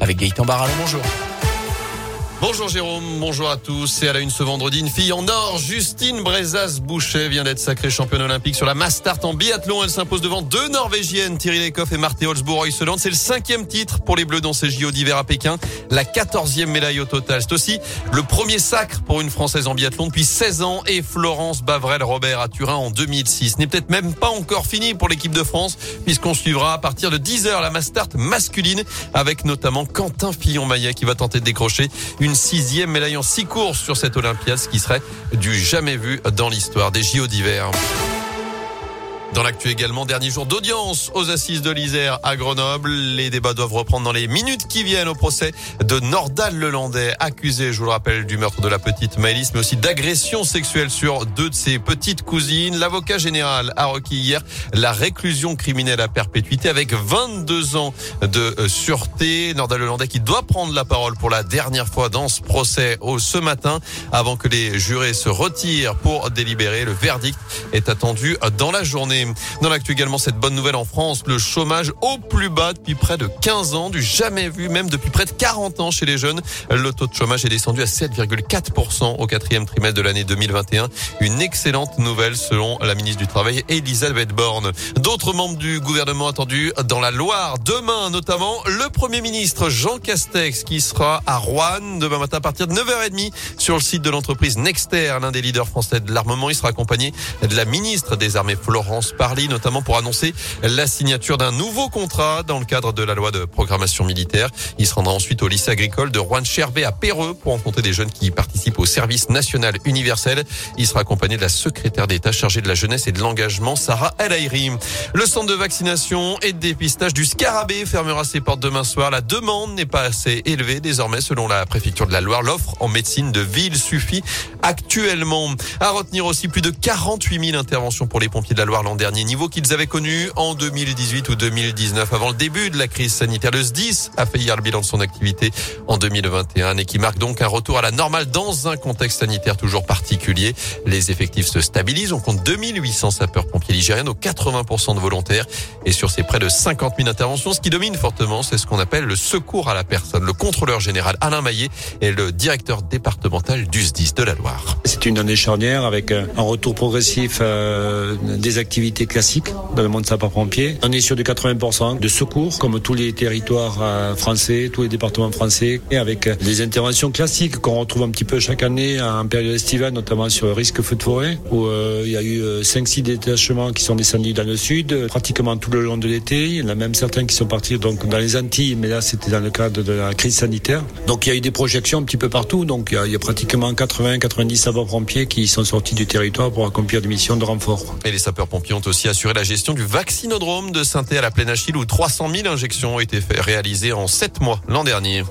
avec Gaëtan Barallon. Bonjour. Bonjour Jérôme, bonjour à tous. C'est à la une ce vendredi, une fille en or, Justine Brezas-Boucher, vient d'être sacrée championne olympique sur la Mastart en biathlon. Elle s'impose devant deux Norvégiennes, Thierry Lecoff et Marthe Holzbourg-Oyseland. C'est le cinquième titre pour les Bleus dans ces JO d'hiver à Pékin. La quatorzième médaille au total. C'est aussi le premier sacre pour une Française en biathlon depuis 16 ans et Florence Bavrel-Robert à Turin en 2006. N'est peut-être même pas encore fini pour l'équipe de France puisqu'on suivra à partir de 10h la Mastart masculine avec notamment Quentin Fillon-Maillet qui va tenter de décrocher une une sixième médaille en six courses sur cette Olympiade, ce qui serait du jamais vu dans l'histoire des JO d'hiver. Dans l'actu également, dernier jour d'audience aux assises de l'Isère à Grenoble. Les débats doivent reprendre dans les minutes qui viennent au procès de Nordal Lelandais, accusé, je vous le rappelle, du meurtre de la petite Maëlys, mais aussi d'agression sexuelle sur deux de ses petites cousines. L'avocat général a requis hier la réclusion criminelle à perpétuité avec 22 ans de euh, sûreté. Nordal Lelandais qui doit prendre la parole pour la dernière fois dans ce procès ce matin avant que les jurés se retirent pour délibérer. Le verdict est attendu dans la journée. Dans l'actu également, cette bonne nouvelle en France, le chômage au plus bas depuis près de 15 ans, du jamais vu, même depuis près de 40 ans chez les jeunes. Le taux de chômage est descendu à 7,4% au quatrième trimestre de l'année 2021. Une excellente nouvelle selon la ministre du Travail, Elisabeth Borne. D'autres membres du gouvernement attendus dans la Loire demain, notamment le Premier ministre Jean Castex qui sera à Rouen demain matin à partir de 9h30 sur le site de l'entreprise Nexter, l'un des leaders français de l'armement. Il sera accompagné de la ministre des Armées Florence Parly, notamment pour annoncer la signature d'un nouveau contrat dans le cadre de la loi de programmation militaire. Il se rendra ensuite au lycée agricole de Rouen-Cherbet à Péreux pour rencontrer des jeunes qui participent au service national universel. Il sera accompagné de la secrétaire d'État chargée de la jeunesse et de l'engagement, Sarah El Aïri. Le centre de vaccination et de dépistage du Scarabée fermera ses portes demain soir. La demande n'est pas assez élevée désormais selon la préfecture de la Loire. L'offre en médecine de ville suffit actuellement. À retenir aussi plus de 48 000 interventions pour les pompiers de la Loire l'an dernier niveau qu'ils avaient connu en 2018 ou 2019 avant le début de la crise sanitaire. Le SDIS a fait hier le bilan de son activité en 2021 et qui marque donc un retour à la normale dans un contexte sanitaire toujours particulier. Les effectifs se stabilisent. On compte 2800 sapeurs-pompiers ligériens, aux 80% de volontaires. Et sur ces près de 50 000 interventions, ce qui domine fortement, c'est ce qu'on appelle le secours à la personne. Le contrôleur général Alain Maillet est le directeur départemental du SDIS de la Loire. C'est une année charnière avec un retour progressif euh, des activités classique dans le monde sapeur-pompier. On est sur du 80% de secours, comme tous les territoires euh, français, tous les départements français, et avec euh, des interventions classiques qu'on retrouve un petit peu chaque année en période estivale, notamment sur le risque feu de forêt, où euh, il y a eu 5-6 détachements qui sont descendus dans le sud, pratiquement tout le long de l'été. Il y en a même certains qui sont partis donc dans les Antilles, mais là c'était dans le cadre de la crise sanitaire. Donc il y a eu des projections un petit peu partout, donc il y a, il y a pratiquement 80-90 sapeurs-pompiers qui sont sortis du territoire pour accomplir des missions de renfort. Et les sapeurs-pompiers aussi assuré la gestion du vaccinodrome de saint à la Plaine Achille où 300 000 injections ont été réalisées en 7 mois l'an dernier.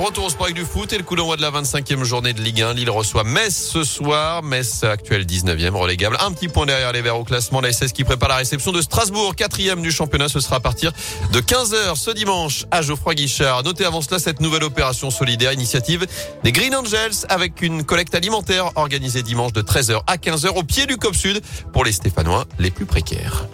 Retour au sport du foot et le coup d'envoi de la 25e journée de Ligue 1. Lille reçoit Metz ce soir. Metz actuel 19e, relégable. Un petit point derrière les Verts au classement. La SS qui prépare la réception de Strasbourg, quatrième du championnat. Ce sera à partir de 15h ce dimanche à Geoffroy Guichard. Notez avant cela cette nouvelle opération solidaire, initiative des Green Angels avec une collecte alimentaire organisée dimanche de 13h à 15h au pied du COP Sud pour les Stéphanois les plus précaires.